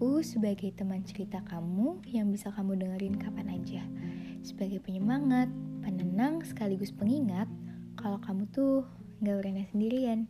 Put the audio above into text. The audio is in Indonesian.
Aku sebagai teman cerita kamu yang bisa kamu dengerin kapan aja. Sebagai penyemangat, penenang sekaligus pengingat kalau kamu tuh gak berenang sendirian.